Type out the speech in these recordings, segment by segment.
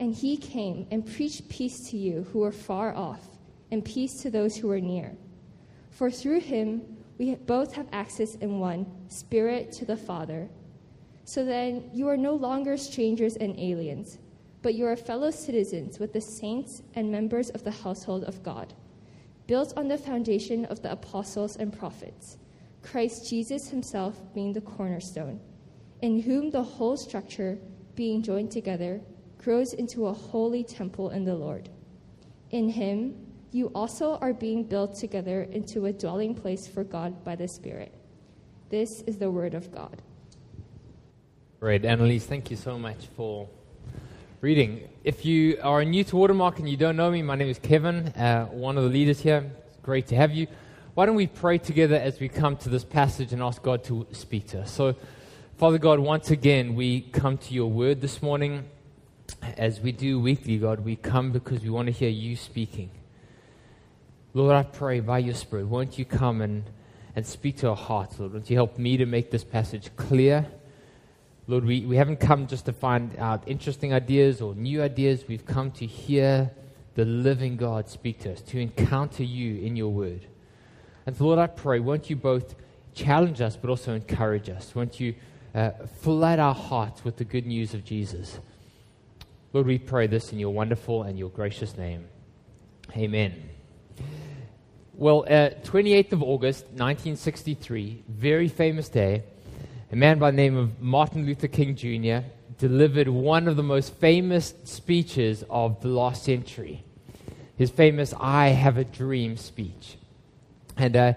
And he came and preached peace to you who were far off, and peace to those who were near. For through him we both have access in one spirit to the Father. So then you are no longer strangers and aliens, but you are fellow citizens with the saints and members of the household of God, built on the foundation of the apostles and prophets, Christ Jesus himself being the cornerstone, in whom the whole structure, being joined together, grows into a holy temple in the Lord. In him, you also are being built together into a dwelling place for God by the Spirit. This is the word of God. Great. Annalise, thank you so much for reading. If you are new to Watermark and you don't know me, my name is Kevin, uh, one of the leaders here. It's great to have you. Why don't we pray together as we come to this passage and ask God to speak to us? So, Father God, once again, we come to your word this morning as we do weekly, God, we come because we want to hear you speaking. Lord, I pray by your Spirit, won't you come and, and speak to our hearts, Lord? Won't you help me to make this passage clear? Lord, we, we haven't come just to find out interesting ideas or new ideas. We've come to hear the living God speak to us, to encounter you in your word. And Lord, I pray, won't you both challenge us but also encourage us? Won't you uh, flood our hearts with the good news of Jesus? Lord, we pray this in your wonderful and your gracious name. Amen. Well, uh, 28th of August, 1963, very famous day, a man by the name of Martin Luther King Jr. delivered one of the most famous speeches of the last century. His famous I Have a Dream speech. And uh,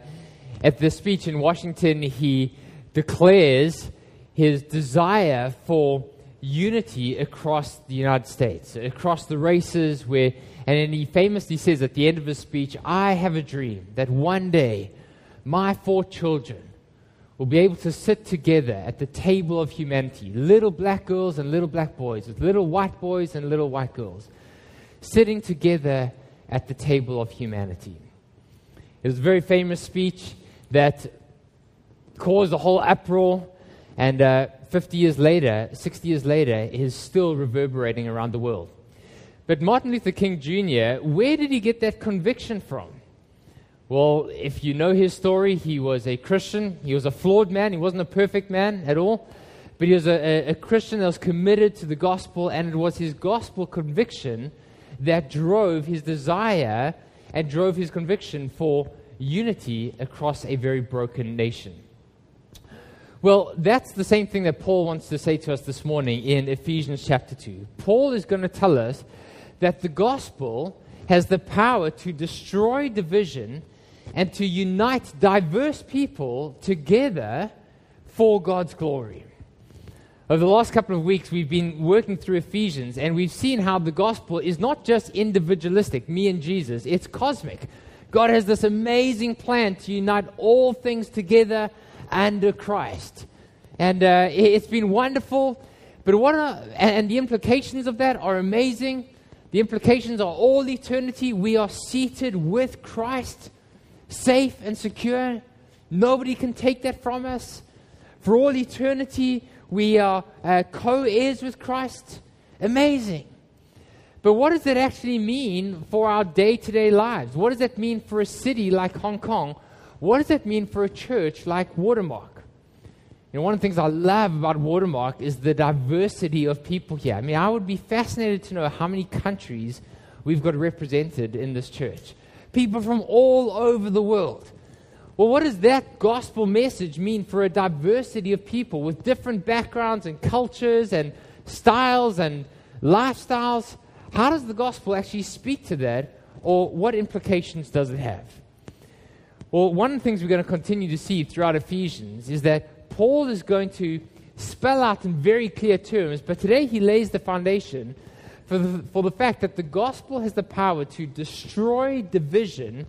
at this speech in Washington, he declares his desire for unity across the United States, across the races, where, and he famously says at the end of his speech, I have a dream that one day my four children will be able to sit together at the table of humanity, little black girls and little black boys, with little white boys and little white girls, sitting together at the table of humanity. It was a very famous speech that caused a whole uproar, and uh, 50 years later, 60 years later, is still reverberating around the world. But Martin Luther King Jr., where did he get that conviction from? Well, if you know his story, he was a Christian. He was a flawed man. He wasn't a perfect man at all. But he was a, a, a Christian that was committed to the gospel, and it was his gospel conviction that drove his desire and drove his conviction for unity across a very broken nation. Well, that's the same thing that Paul wants to say to us this morning in Ephesians chapter 2. Paul is going to tell us that the gospel has the power to destroy division and to unite diverse people together for God's glory. Over the last couple of weeks, we've been working through Ephesians, and we've seen how the gospel is not just individualistic, me and Jesus, it's cosmic. God has this amazing plan to unite all things together under Christ. And uh, it's been wonderful. But what are, and the implications of that are amazing. The implications are all eternity. We are seated with Christ, safe and secure. Nobody can take that from us. For all eternity, we are uh, co heirs with Christ. Amazing. But what does that actually mean for our day to day lives? What does that mean for a city like Hong Kong what does that mean for a church like Watermark? You know, one of the things I love about Watermark is the diversity of people here. I mean, I would be fascinated to know how many countries we've got represented in this church. People from all over the world. Well, what does that gospel message mean for a diversity of people with different backgrounds and cultures and styles and lifestyles? How does the gospel actually speak to that, or what implications does it have? Well, one of the things we're going to continue to see throughout Ephesians is that Paul is going to spell out in very clear terms, but today he lays the foundation for the, for the fact that the gospel has the power to destroy division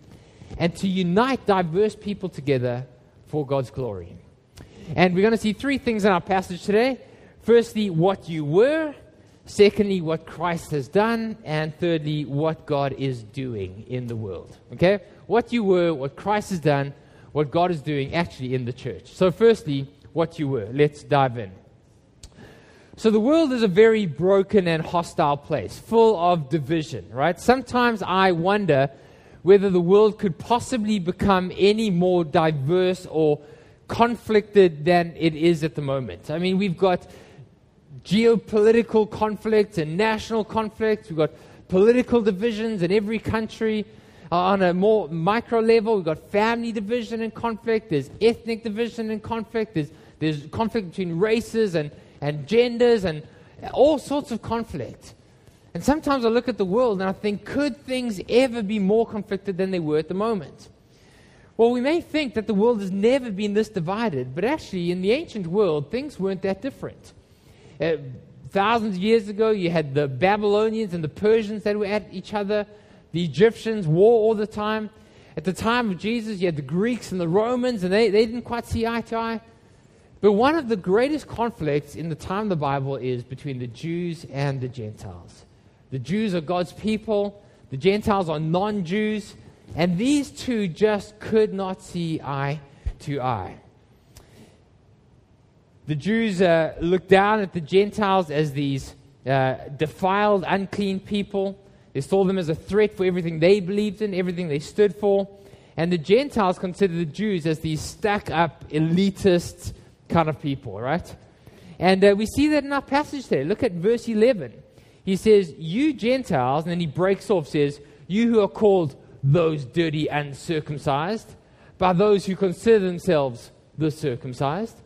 and to unite diverse people together for God's glory. And we're going to see three things in our passage today. Firstly, what you were. Secondly, what Christ has done. And thirdly, what God is doing in the world. Okay? What you were, what Christ has done, what God is doing actually in the church. So, firstly, what you were. Let's dive in. So, the world is a very broken and hostile place, full of division, right? Sometimes I wonder whether the world could possibly become any more diverse or conflicted than it is at the moment. I mean, we've got geopolitical conflicts and national conflicts, we've got political divisions in every country. Uh, on a more micro level, we've got family division and conflict, there's ethnic division and conflict, there's there's conflict between races and, and genders and all sorts of conflict. And sometimes I look at the world and I think, could things ever be more conflicted than they were at the moment? Well, we may think that the world has never been this divided, but actually, in the ancient world, things weren't that different. Uh, thousands of years ago, you had the Babylonians and the Persians that were at each other, the Egyptians, war all the time. At the time of Jesus, you had the Greeks and the Romans, and they, they didn't quite see eye to eye. But one of the greatest conflicts in the time of the Bible is between the Jews and the Gentiles. The Jews are God's people, the Gentiles are non Jews, and these two just could not see eye to eye. The Jews uh, looked down at the Gentiles as these uh, defiled, unclean people. They saw them as a threat for everything they believed in, everything they stood for. And the Gentiles considered the Jews as these stuck up, elitist, kind of people, right? And uh, we see that in our passage today. Look at verse 11. He says, You Gentiles, and then he breaks off, says, You who are called those dirty uncircumcised, by those who consider themselves the circumcised.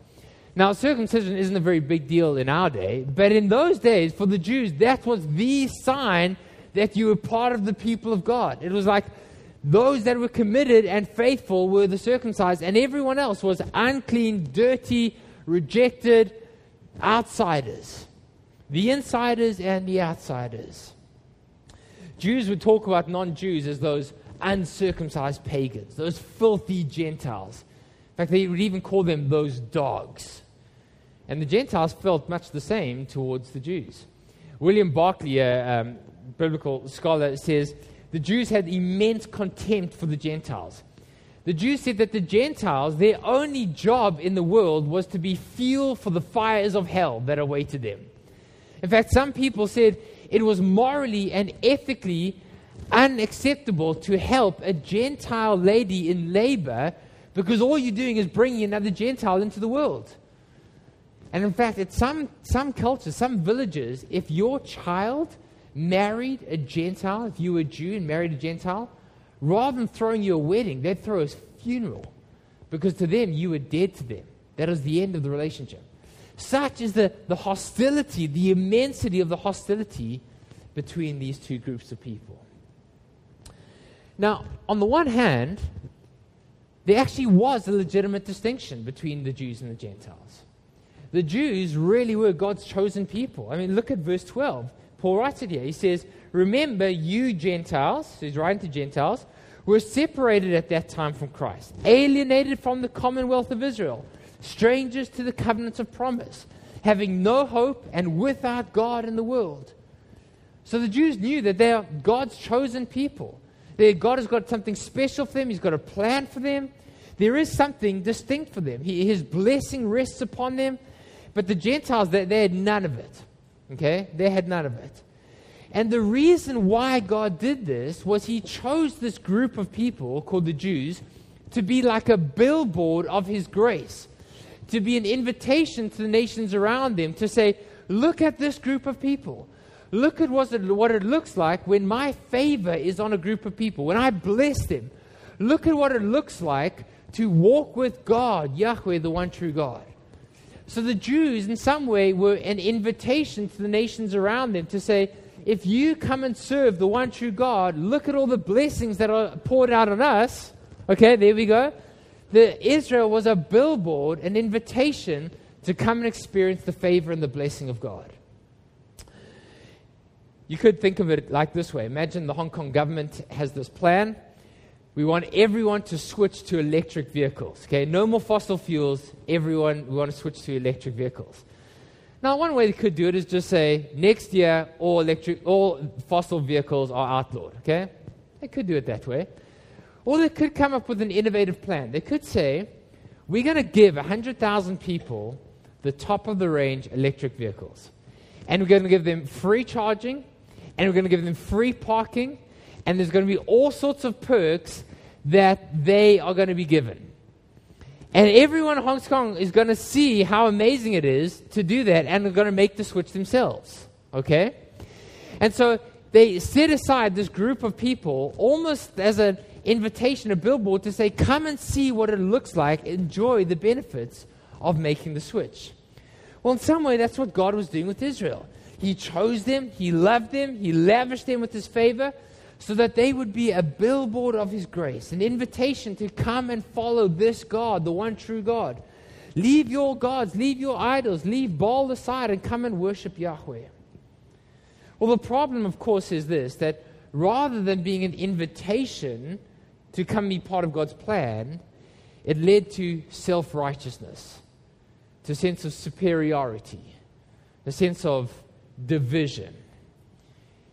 Now, circumcision isn't a very big deal in our day, but in those days, for the Jews, that was the sign that you were part of the people of God. It was like those that were committed and faithful were the circumcised, and everyone else was unclean, dirty, rejected outsiders. The insiders and the outsiders. Jews would talk about non Jews as those uncircumcised pagans, those filthy Gentiles. In fact, they would even call them those dogs. And the Gentiles felt much the same towards the Jews. William Barclay, a um, biblical scholar, says the Jews had immense contempt for the Gentiles. The Jews said that the Gentiles, their only job in the world was to be fuel for the fires of hell that awaited them. In fact, some people said it was morally and ethically unacceptable to help a Gentile lady in labor because all you're doing is bringing another Gentile into the world. And in fact, at some, some cultures, some villages, if your child married a Gentile, if you were a Jew and married a Gentile, rather than throwing you a wedding, they'd throw a funeral. Because to them, you were dead to them. That was the end of the relationship. Such is the, the hostility, the immensity of the hostility between these two groups of people. Now, on the one hand, there actually was a legitimate distinction between the Jews and the Gentiles. The Jews really were God's chosen people. I mean, look at verse 12. Paul writes it here. He says, Remember, you Gentiles, so he's writing to Gentiles, were separated at that time from Christ, alienated from the commonwealth of Israel, strangers to the covenants of promise, having no hope and without God in the world. So the Jews knew that they are God's chosen people. God has got something special for them, He's got a plan for them. There is something distinct for them. He, his blessing rests upon them. But the Gentiles, they, they had none of it. Okay? They had none of it. And the reason why God did this was He chose this group of people called the Jews to be like a billboard of His grace, to be an invitation to the nations around them to say, Look at this group of people. Look at what it, what it looks like when my favor is on a group of people, when I bless them. Look at what it looks like to walk with God, Yahweh, the one true God. So the Jews, in some way, were an invitation to the nations around them to say, if you come and serve the one true God, look at all the blessings that are poured out on us. Okay, there we go. The Israel was a billboard, an invitation to come and experience the favor and the blessing of God. You could think of it like this way Imagine the Hong Kong government has this plan. We want everyone to switch to electric vehicles. Okay, no more fossil fuels. Everyone, we want to switch to electric vehicles. Now, one way they could do it is just say next year all electric, all fossil vehicles are outlawed. Okay, they could do it that way, or they could come up with an innovative plan. They could say we're going to give 100,000 people the top of the range electric vehicles, and we're going to give them free charging and we're going to give them free parking, and there's going to be all sorts of perks that they are going to be given. And everyone in Hong Kong is going to see how amazing it is to do that, and they're going to make the switch themselves. Okay? And so they set aside this group of people almost as an invitation, a billboard to say, come and see what it looks like, enjoy the benefits of making the switch. Well, in some way, that's what God was doing with Israel. He chose them, He loved them, He lavished them with His favor so that they would be a billboard of His grace, an invitation to come and follow this God, the one true God. Leave your gods, leave your idols, leave Baal aside and come and worship Yahweh. Well, the problem, of course, is this that rather than being an invitation to come be part of God's plan, it led to self righteousness, to a sense of superiority, a sense of division.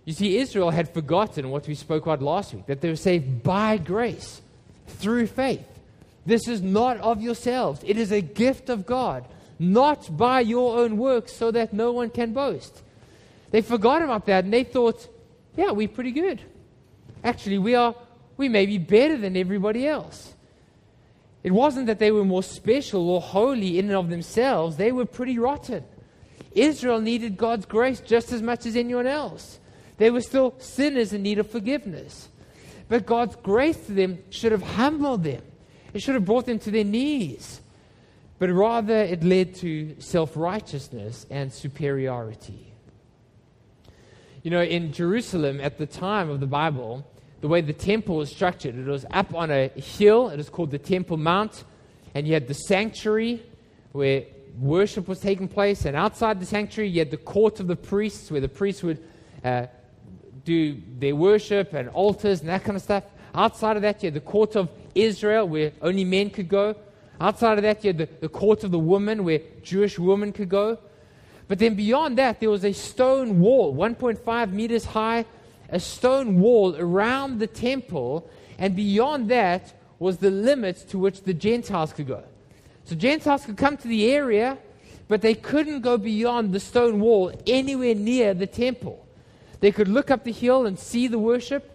You see, Israel had forgotten what we spoke about last week that they were saved by grace through faith. This is not of yourselves, it is a gift of God, not by your own works, so that no one can boast. They forgot about that and they thought, yeah, we're pretty good. Actually, we are we may be better than everybody else. It wasn't that they were more special or holy in and of themselves, they were pretty rotten. Israel needed God's grace just as much as anyone else. They were still sinners in need of forgiveness. But God's grace to them should have humbled them, it should have brought them to their knees. But rather, it led to self righteousness and superiority. You know, in Jerusalem at the time of the Bible, the way the temple was structured, it was up on a hill, it was called the Temple Mount, and you had the sanctuary where worship was taking place, and outside the sanctuary, you had the court of the priests, where the priests would uh, do their worship and altars and that kind of stuff. Outside of that, you had the court of Israel, where only men could go. Outside of that, you had the, the court of the woman, where Jewish women could go. But then beyond that, there was a stone wall, 1.5 meters high, a stone wall around the temple, and beyond that was the limits to which the Gentiles could go. So Gentiles could come to the area, but they couldn't go beyond the stone wall anywhere near the temple. They could look up the hill and see the worship.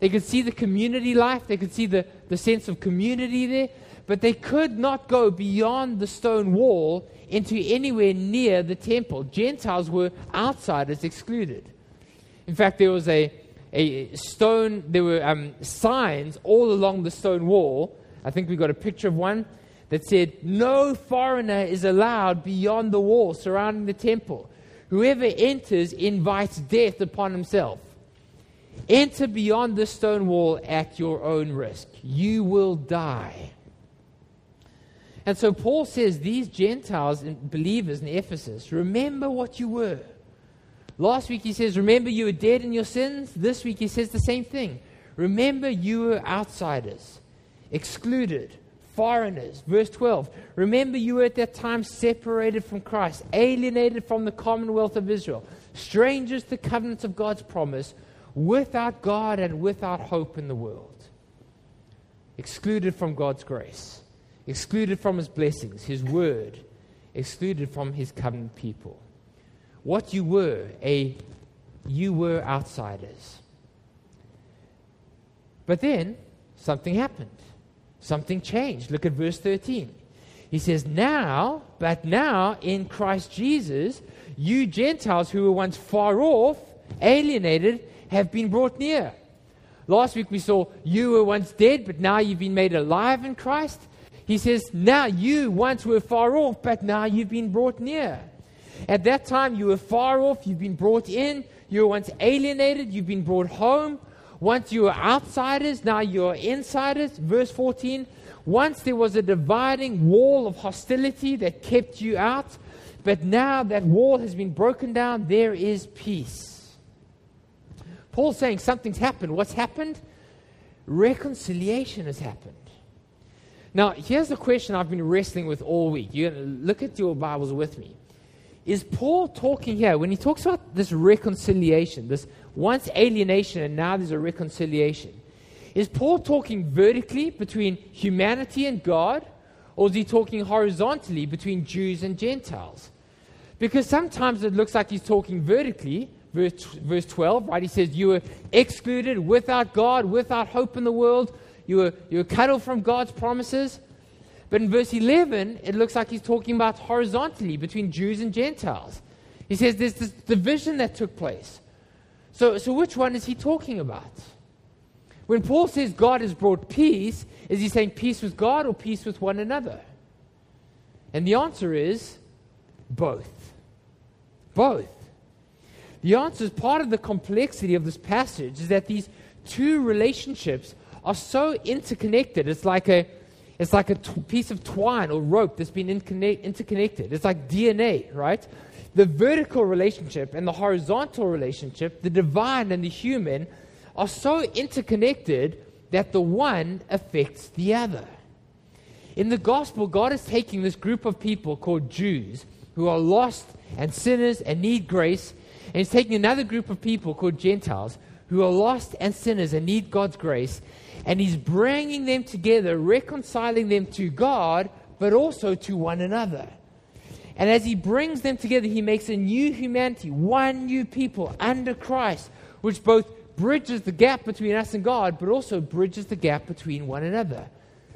They could see the community life. They could see the, the sense of community there. But they could not go beyond the stone wall into anywhere near the temple. Gentiles were outsiders, excluded. In fact, there was a, a stone, there were um, signs all along the stone wall. I think we got a picture of one that said, No foreigner is allowed beyond the wall surrounding the temple. Whoever enters invites death upon himself. Enter beyond the stone wall at your own risk. You will die. And so Paul says, These Gentiles and believers in Ephesus, remember what you were. Last week he says, Remember you were dead in your sins. This week he says the same thing. Remember you were outsiders, excluded foreigners. Verse 12 Remember, you were at that time separated from Christ, alienated from the commonwealth of Israel, strangers to the covenants of God's promise, without God and without hope in the world. Excluded from God's grace, excluded from his blessings, his word, excluded from his covenant people. What you were, a you were outsiders. But then something happened. Something changed. Look at verse 13. He says, Now, but now in Christ Jesus, you Gentiles who were once far off alienated have been brought near. Last week we saw you were once dead, but now you've been made alive in Christ. He says, Now you once were far off, but now you've been brought near. At that time you were far off, you've been brought in. You were once alienated, you've been brought home. Once you were outsiders, now you are insiders. Verse 14. Once there was a dividing wall of hostility that kept you out, but now that wall has been broken down, there is peace. Paul's saying something's happened. What's happened? Reconciliation has happened. Now, here's the question I've been wrestling with all week. You look at your Bibles with me. Is Paul talking here, when he talks about this reconciliation, this once alienation and now there's a reconciliation, is Paul talking vertically between humanity and God, or is he talking horizontally between Jews and Gentiles? Because sometimes it looks like he's talking vertically, verse, verse 12, right? He says, You were excluded without God, without hope in the world. You were, you were cut off from God's promises. But in verse 11, it looks like he's talking about horizontally between Jews and Gentiles. He says there's this division that took place. So, so which one is he talking about? When Paul says God has brought peace, is he saying peace with God or peace with one another? And the answer is both. Both. The answer is part of the complexity of this passage is that these two relationships are so interconnected. It's like a, it's like a t- piece of twine or rope that's been interconnected. It's like DNA, right? The vertical relationship and the horizontal relationship, the divine and the human, are so interconnected that the one affects the other. In the gospel, God is taking this group of people called Jews who are lost and sinners and need grace, and He's taking another group of people called Gentiles who are lost and sinners and need God's grace, and He's bringing them together, reconciling them to God, but also to one another. And as He brings them together, He makes a new humanity, one new people under Christ, which both bridges the gap between us and God, but also bridges the gap between one another.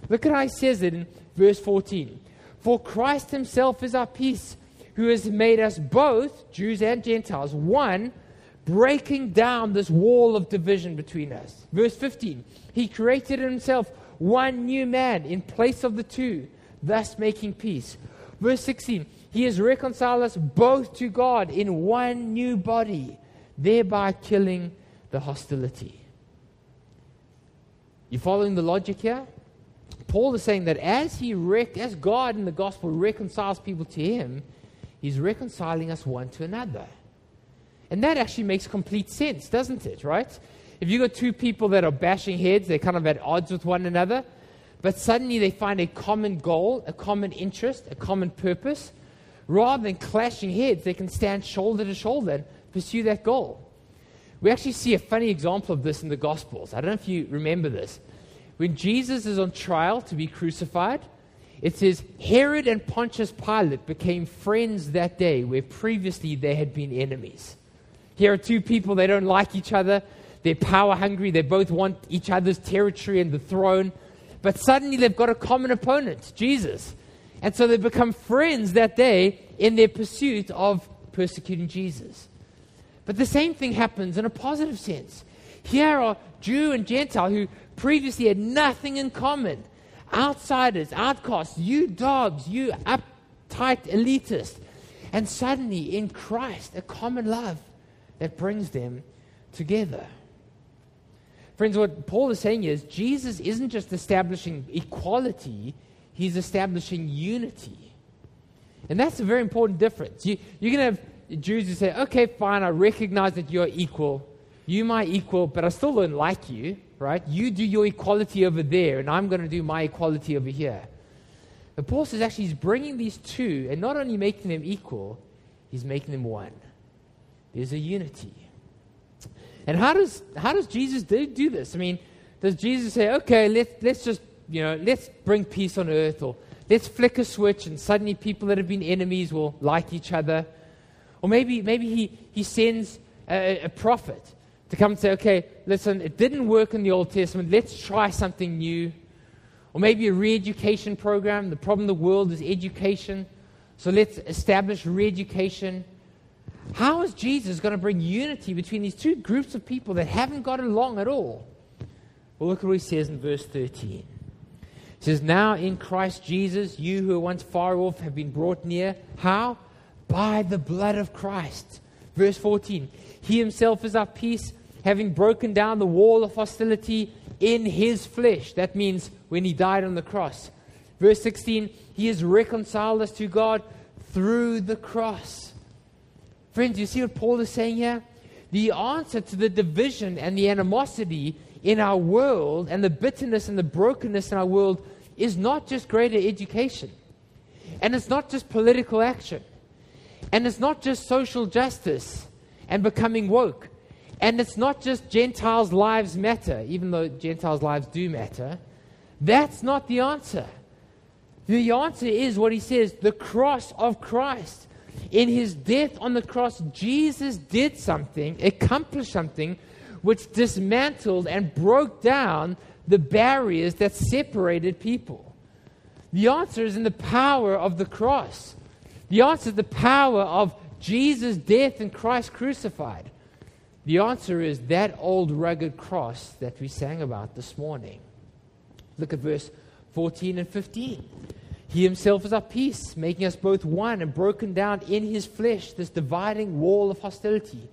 Look at how He says it in verse 14. For Christ Himself is our peace who has made us both, Jews and Gentiles, one, breaking down this wall of division between us. Verse 15 He created himself one new man in place of the two, thus making peace. Verse 16 He has reconciled us both to God in one new body, thereby killing the hostility. You following the logic here? Paul is saying that as he rec- as God in the gospel reconciles people to him, He's reconciling us one to another. And that actually makes complete sense, doesn't it, right? If you've got two people that are bashing heads, they're kind of at odds with one another, but suddenly they find a common goal, a common interest, a common purpose, rather than clashing heads, they can stand shoulder to shoulder and pursue that goal. We actually see a funny example of this in the Gospels. I don't know if you remember this. When Jesus is on trial to be crucified, it says, Herod and Pontius Pilate became friends that day where previously they had been enemies. Here are two people, they don't like each other. They're power hungry. They both want each other's territory and the throne. But suddenly they've got a common opponent, Jesus. And so they become friends that day in their pursuit of persecuting Jesus. But the same thing happens in a positive sense. Here are Jew and Gentile who previously had nothing in common outsiders, outcasts, you dogs, you uptight elitists. And suddenly, in Christ, a common love that brings them together. Friends, what Paul is saying is Jesus isn't just establishing equality, he's establishing unity. And that's a very important difference. You, you're going to have Jews who say, okay, fine, I recognize that you're equal. You my equal, but I still don't like you right? You do your equality over there, and I'm going to do my equality over here. But Paul says actually he's bringing these two, and not only making them equal, he's making them one. There's a unity. And how does, how does Jesus do, do this? I mean, does Jesus say, okay, let's, let's just, you know, let's bring peace on earth, or let's flick a switch, and suddenly people that have been enemies will like each other? Or maybe, maybe he, he sends a, a prophet to come and say, okay, listen, it didn't work in the Old Testament. Let's try something new. Or maybe a re education program. The problem in the world is education. So let's establish re education. How is Jesus going to bring unity between these two groups of people that haven't got along at all? Well, look at what he says in verse 13. It says, Now in Christ Jesus, you who were once far off have been brought near. How? By the blood of Christ. Verse 14. He himself is our peace, having broken down the wall of hostility in his flesh. That means when he died on the cross. Verse 16. He has reconciled us to God through the cross. Friends, you see what Paul is saying here? The answer to the division and the animosity in our world and the bitterness and the brokenness in our world is not just greater education. And it's not just political action. And it's not just social justice and becoming woke. And it's not just Gentiles' lives matter, even though Gentiles' lives do matter. That's not the answer. The answer is what he says the cross of Christ. In his death on the cross, Jesus did something, accomplished something which dismantled and broke down the barriers that separated people? The answer is in the power of the cross. The answer is the power of Jesus' death and Christ crucified. The answer is that old rugged cross that we sang about this morning. Look at verse 14 and 15. He himself is our peace, making us both one and broken down in his flesh, this dividing wall of hostility.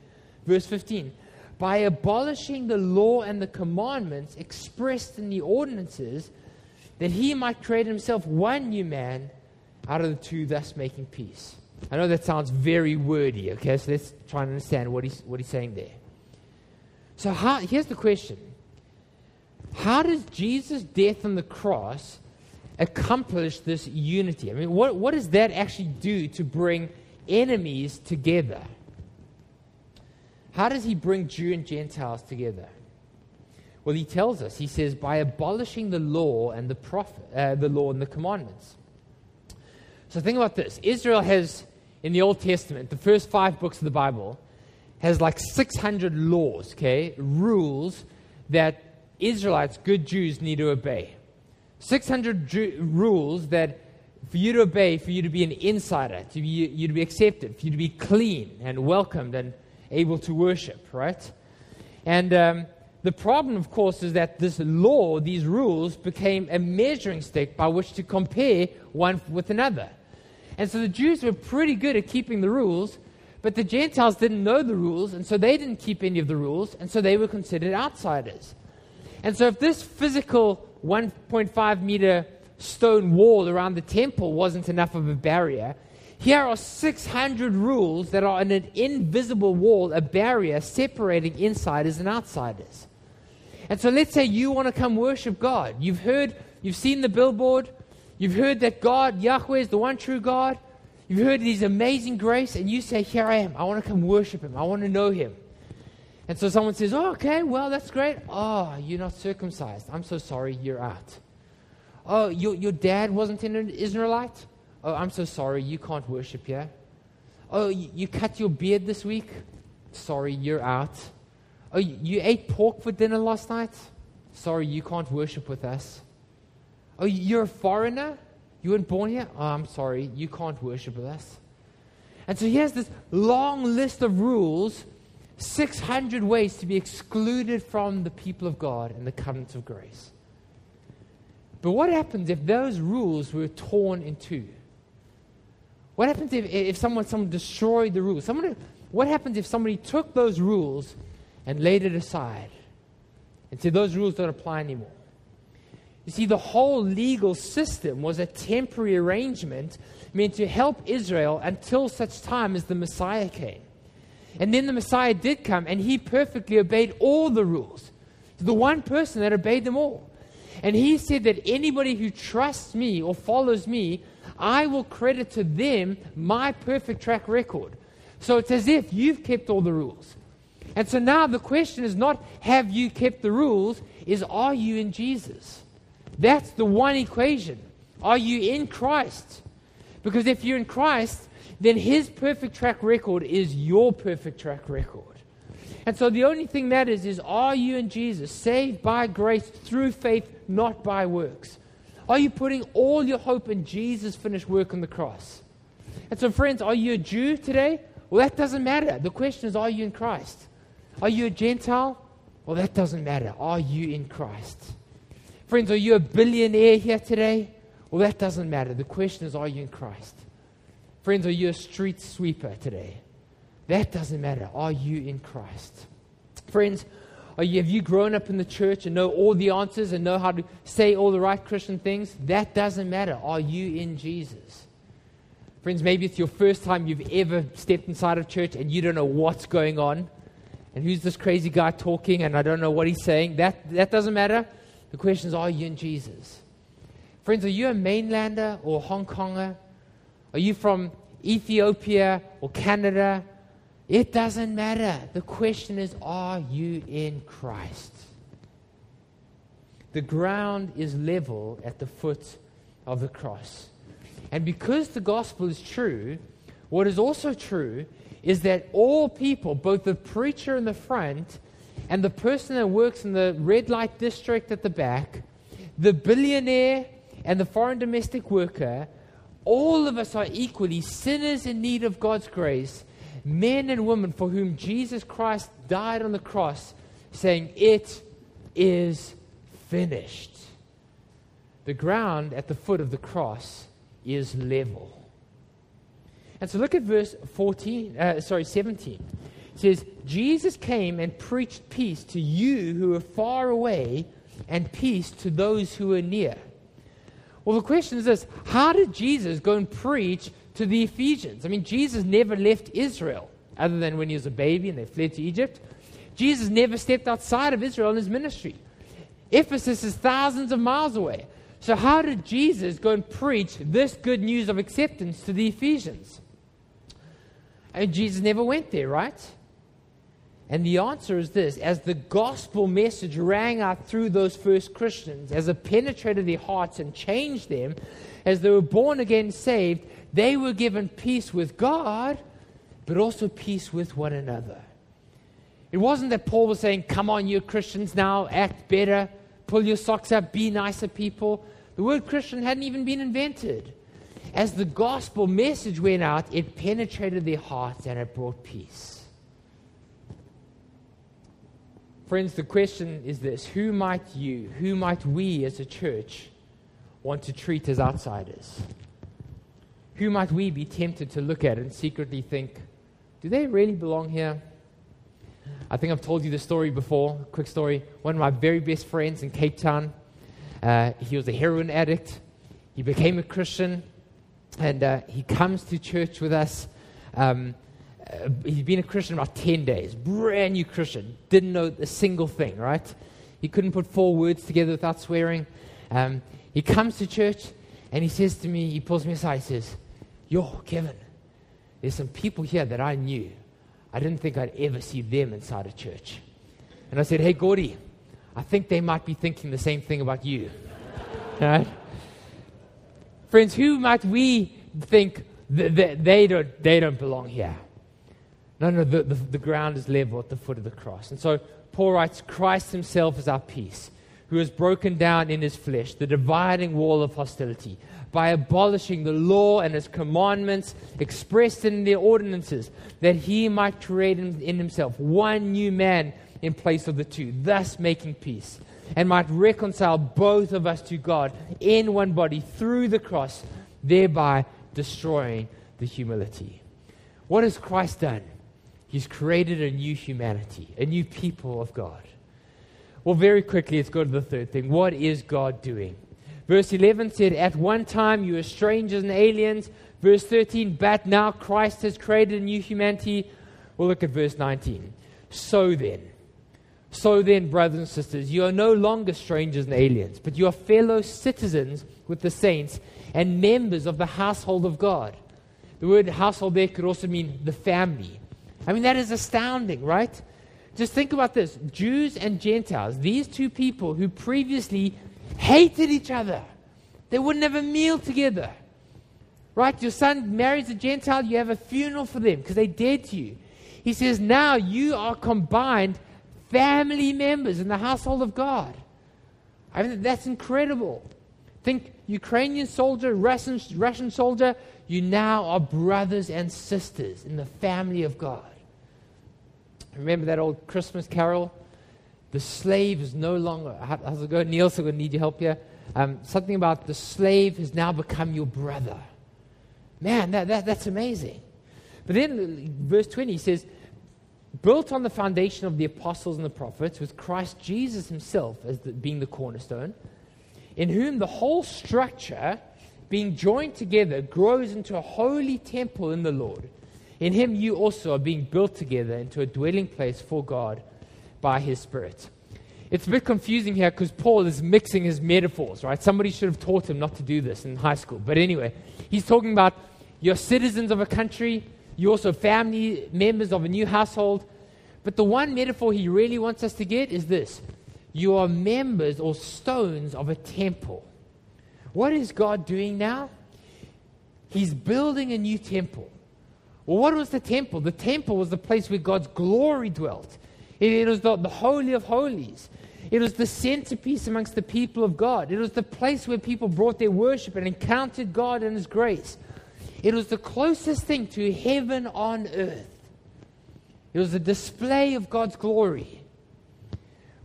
Verse 15 by abolishing the law and the commandments expressed in the ordinances, that he might create himself one new man out of the two, thus making peace. I know that sounds very wordy, okay? So let's try and understand what he's, what he's saying there. So how, here's the question How does Jesus' death on the cross accomplish this unity? I mean, what, what does that actually do to bring enemies together? How does he bring Jew and Gentiles together? Well, he tells us, he says, by abolishing the law and the, prophet, uh, the law and the commandments. So think about this. Israel has, in the Old Testament, the first five books of the Bible, has like 600 laws, okay, rules that Israelites, good Jews, need to obey. 600 Jew- rules that for you to obey, for you to be an insider, to be, you to be accepted, for you to be clean and welcomed and able to worship, right? And um, the problem, of course, is that this law, these rules, became a measuring stick by which to compare one with another. And so the Jews were pretty good at keeping the rules, but the Gentiles didn't know the rules, and so they didn't keep any of the rules, and so they were considered outsiders. And so if this physical 1.5 meter stone wall around the temple wasn't enough of a barrier, here are 600 rules that are in an invisible wall, a barrier separating insiders and outsiders. And so let's say you want to come worship God. You've heard, you've seen the billboard, you've heard that God, Yahweh, is the one true God. You've heard His amazing grace, and you say, Here I am. I want to come worship Him. I want to know Him. And so someone says, Oh, okay, well, that's great. Oh, you're not circumcised. I'm so sorry, you're out. Oh, your, your dad wasn't an Israelite? Oh, I'm so sorry, you can't worship here. Oh, you, you cut your beard this week? Sorry, you're out. Oh, you, ate pork for dinner last night? Sorry, you can't worship with us. Oh, you're a foreigner? You weren't born here? Oh, I'm sorry, you can't worship with us. And so he has this long list of rules 600 ways to be excluded from the people of God and the covenant of grace. But what happens if those rules were torn in two? What happens if, if someone, someone destroyed the rules? Someone, what happens if somebody took those rules and laid it aside and said those rules don't apply anymore? You see, the whole legal system was a temporary arrangement meant to help Israel until such time as the Messiah came. And then the Messiah did come, and he perfectly obeyed all the rules. The one person that obeyed them all. And he said that anybody who trusts me or follows me I will credit to them my perfect track record. So it's as if you've kept all the rules. And so now the question is not have you kept the rules, is are you in Jesus? That's the one equation. Are you in Christ? Because if you're in Christ, then his perfect track record is your perfect track record. And so the only thing matters is are you in Jesus, saved by grace through faith, not by works? Are you putting all your hope in Jesus' finished work on the cross? And so, friends, are you a Jew today Well, that doesn't matter. The question is, are you in Christ? Are you a Gentile? Well, that doesn't matter. Are you in Christ? Friends, are you a billionaire here today? Well, that doesn't matter. The question is, are you in Christ? Friends, are you a street sweeper today? That doesn't matter. Are you in Christ? Friends, you, have you grown up in the church and know all the answers and know how to say all the right Christian things? That doesn't matter. Are you in Jesus? Friends, maybe it's your first time you've ever stepped inside of church and you don't know what's going on. And who's this crazy guy talking and I don't know what he's saying? That, that doesn't matter. The question is, are you in Jesus? Friends, are you a mainlander or Hong Konger? Are you from Ethiopia or Canada it doesn't matter. The question is are you in Christ? The ground is level at the foot of the cross. And because the gospel is true, what is also true is that all people, both the preacher in the front and the person that works in the red light district at the back, the billionaire and the foreign domestic worker, all of us are equally sinners in need of God's grace men and women for whom Jesus Christ died on the cross, saying, It is finished. The ground at the foot of the cross is level. And so look at verse 14, uh, sorry, 17. It says, Jesus came and preached peace to you who are far away and peace to those who are near. Well, the question is this how did Jesus go and preach to the Ephesians. I mean, Jesus never left Israel other than when he was a baby and they fled to Egypt. Jesus never stepped outside of Israel in his ministry. Ephesus is thousands of miles away. So, how did Jesus go and preach this good news of acceptance to the Ephesians? And Jesus never went there, right? And the answer is this as the gospel message rang out through those first Christians, as it penetrated their hearts and changed them, as they were born again saved, they were given peace with God, but also peace with one another. It wasn't that Paul was saying, Come on, you Christians now, act better, pull your socks up, be nicer people. The word Christian hadn't even been invented. As the gospel message went out, it penetrated their hearts and it brought peace. Friends, the question is this Who might you, who might we as a church want to treat as outsiders? Who might we be tempted to look at and secretly think, do they really belong here? I think I've told you the story before. Quick story. One of my very best friends in Cape Town, uh, he was a heroin addict. He became a Christian, and uh, he comes to church with us. Um, uh, he's been a Christian about 10 days, brand new Christian, didn't know a single thing, right? He couldn't put four words together without swearing. Um, he comes to church and he says to me, he pulls me aside, he says, Yo, Kevin, there's some people here that I knew. I didn't think I'd ever see them inside a church. And I said, Hey, Gordy, I think they might be thinking the same thing about you. right? Friends, who might we think that they don't, they don't belong here? No, no, the, the, the ground is level at the foot of the cross. And so Paul writes Christ himself is our peace, who has broken down in his flesh the dividing wall of hostility by abolishing the law and its commandments expressed in the ordinances, that he might create in, in himself one new man in place of the two, thus making peace, and might reconcile both of us to God in one body through the cross, thereby destroying the humility. What has Christ done? He's created a new humanity, a new people of God. Well, very quickly, let's go to the third thing. What is God doing? Verse 11 said, At one time you were strangers and aliens. Verse 13, but now Christ has created a new humanity. We'll look at verse 19. So then, so then, brothers and sisters, you are no longer strangers and aliens, but you are fellow citizens with the saints and members of the household of God. The word household there could also mean the family. I mean, that is astounding, right? Just think about this Jews and Gentiles, these two people who previously hated each other. They wouldn't have a meal together. Right? Your son marries a Gentile, you have a funeral for them because they dead to you. He says, now you are combined family members in the household of God. I mean, that's incredible. Think Ukrainian soldier, Russian, Russian soldier, you now are brothers and sisters in the family of God. Remember that old Christmas carol? The slave is no longer, how's it go? Neil, so going to need your help here. Um, something about the slave has now become your brother. Man, that, that, that's amazing. But then, verse 20 says, built on the foundation of the apostles and the prophets, with Christ Jesus himself as the, being the cornerstone, in whom the whole structure, being joined together, grows into a holy temple in the Lord. In him you also are being built together into a dwelling place for God by his Spirit. It's a bit confusing here because Paul is mixing his metaphors, right? Somebody should have taught him not to do this in high school. But anyway, he's talking about you're citizens of a country, you're also family members of a new household. But the one metaphor he really wants us to get is this you are members or stones of a temple. What is God doing now? He's building a new temple. Well, what was the temple? The temple was the place where God's glory dwelt. It, it was the, the Holy of Holies. It was the centerpiece amongst the people of God. It was the place where people brought their worship and encountered God and His grace. It was the closest thing to heaven on earth. It was a display of God's glory.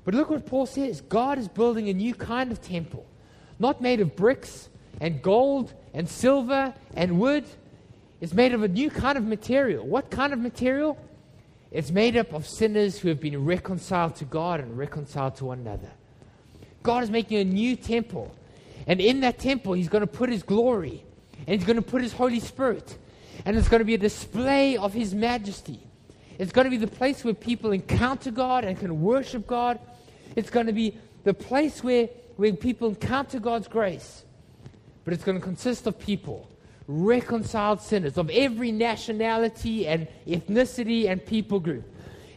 But look what Paul says God is building a new kind of temple, not made of bricks and gold and silver and wood. It's made of a new kind of material. What kind of material? It's made up of sinners who have been reconciled to God and reconciled to one another. God is making a new temple. And in that temple, He's going to put His glory and He's going to put His Holy Spirit. And it's going to be a display of His majesty. It's going to be the place where people encounter God and can worship God. It's going to be the place where, where people encounter God's grace. But it's going to consist of people, reconciled sinners of every nationality and ethnicity and people group.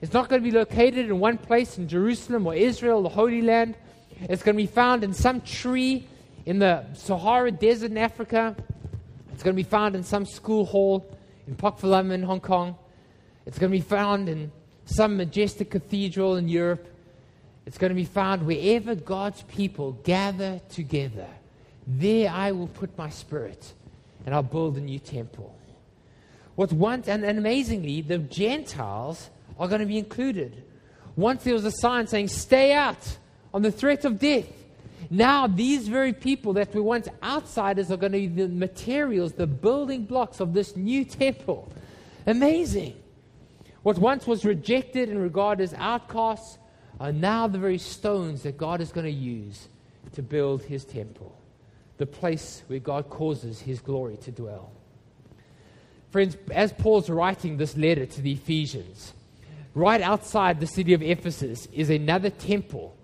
It's not going to be located in one place in Jerusalem or Israel, the Holy Land. It's going to be found in some tree in the Sahara Desert in Africa. It's going to be found in some school hall in Pak in Hong Kong. It's going to be found in some majestic cathedral in Europe. It's going to be found wherever God's people gather together. There I will put my spirit and I'll build a new temple. What's once, and, and amazingly, the Gentiles are going to be included. Once there was a sign saying, Stay out on the threat of death. Now, these very people that were once outsiders are going to be the materials, the building blocks of this new temple. Amazing. What once was rejected and regarded as outcasts are now the very stones that God is going to use to build his temple, the place where God causes his glory to dwell. Friends, as Paul's writing this letter to the Ephesians, right outside the city of Ephesus is another temple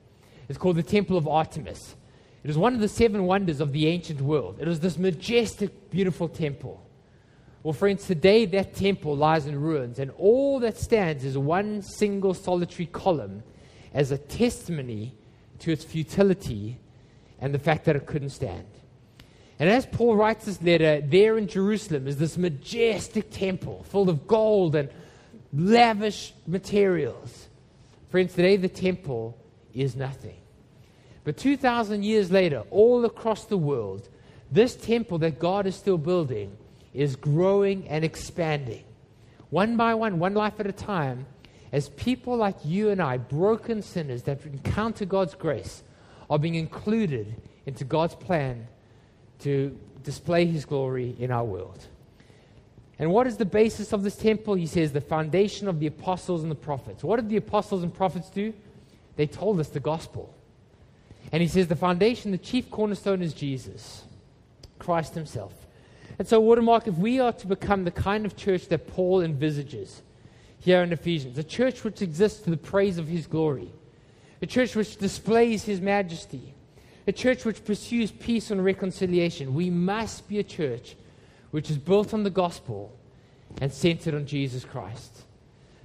it's called the Temple of Artemis. It is one of the seven wonders of the ancient world. It was this majestic, beautiful temple. Well, friends, today that temple lies in ruins, and all that stands is one single solitary column as a testimony to its futility and the fact that it couldn't stand. And as Paul writes this letter, there in Jerusalem is this majestic temple full of gold and lavish materials. Friends, today the temple is nothing. But 2,000 years later, all across the world, this temple that God is still building is growing and expanding. One by one, one life at a time, as people like you and I, broken sinners that encounter God's grace, are being included into God's plan to display His glory in our world. And what is the basis of this temple? He says the foundation of the apostles and the prophets. What did the apostles and prophets do? They told us the gospel. And he says the foundation, the chief cornerstone is Jesus, Christ himself. And so, Watermark, if we are to become the kind of church that Paul envisages here in Ephesians, a church which exists to the praise of his glory, a church which displays his majesty, a church which pursues peace and reconciliation, we must be a church which is built on the gospel and centered on Jesus Christ.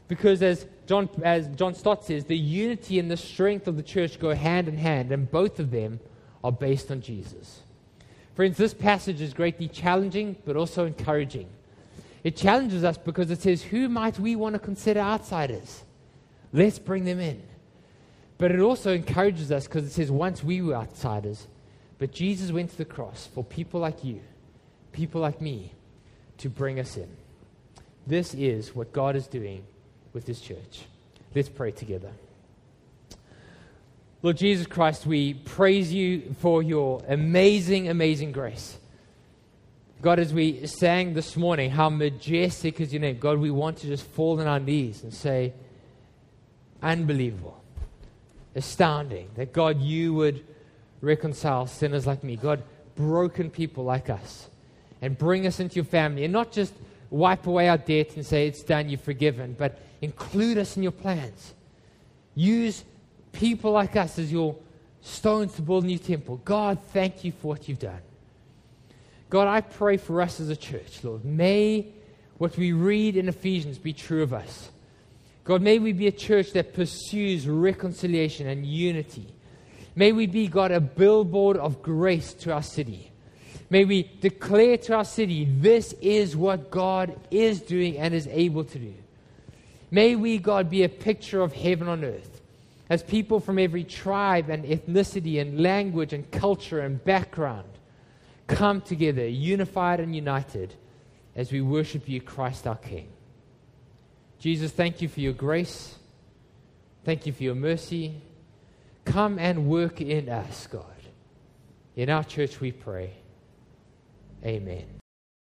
Because as John, as John Stott says, the unity and the strength of the church go hand in hand, and both of them are based on Jesus. Friends, this passage is greatly challenging, but also encouraging. It challenges us because it says, Who might we want to consider outsiders? Let's bring them in. But it also encourages us because it says, Once we were outsiders, But Jesus went to the cross for people like you, people like me, to bring us in. This is what God is doing with His church. Let's pray together. Lord Jesus Christ, we praise you for your amazing, amazing grace. God, as we sang this morning, how majestic is your name. God, we want to just fall on our knees and say, unbelievable, astounding that God, you would reconcile sinners like me. God, broken people like us, and bring us into your family. And not just wipe away our debt and say, it's done, you're forgiven, but include us in your plans. Use people like us as your stones to build a new temple. God, thank you for what you've done. God, I pray for us as a church, Lord. May what we read in Ephesians be true of us. God, may we be a church that pursues reconciliation and unity. May we be, God, a billboard of grace to our city. May we declare to our city, this is what God is doing and is able to do. May we, God, be a picture of heaven on earth as people from every tribe and ethnicity and language and culture and background come together, unified and united, as we worship you, Christ our King. Jesus, thank you for your grace. Thank you for your mercy. Come and work in us, God. In our church, we pray. Amen.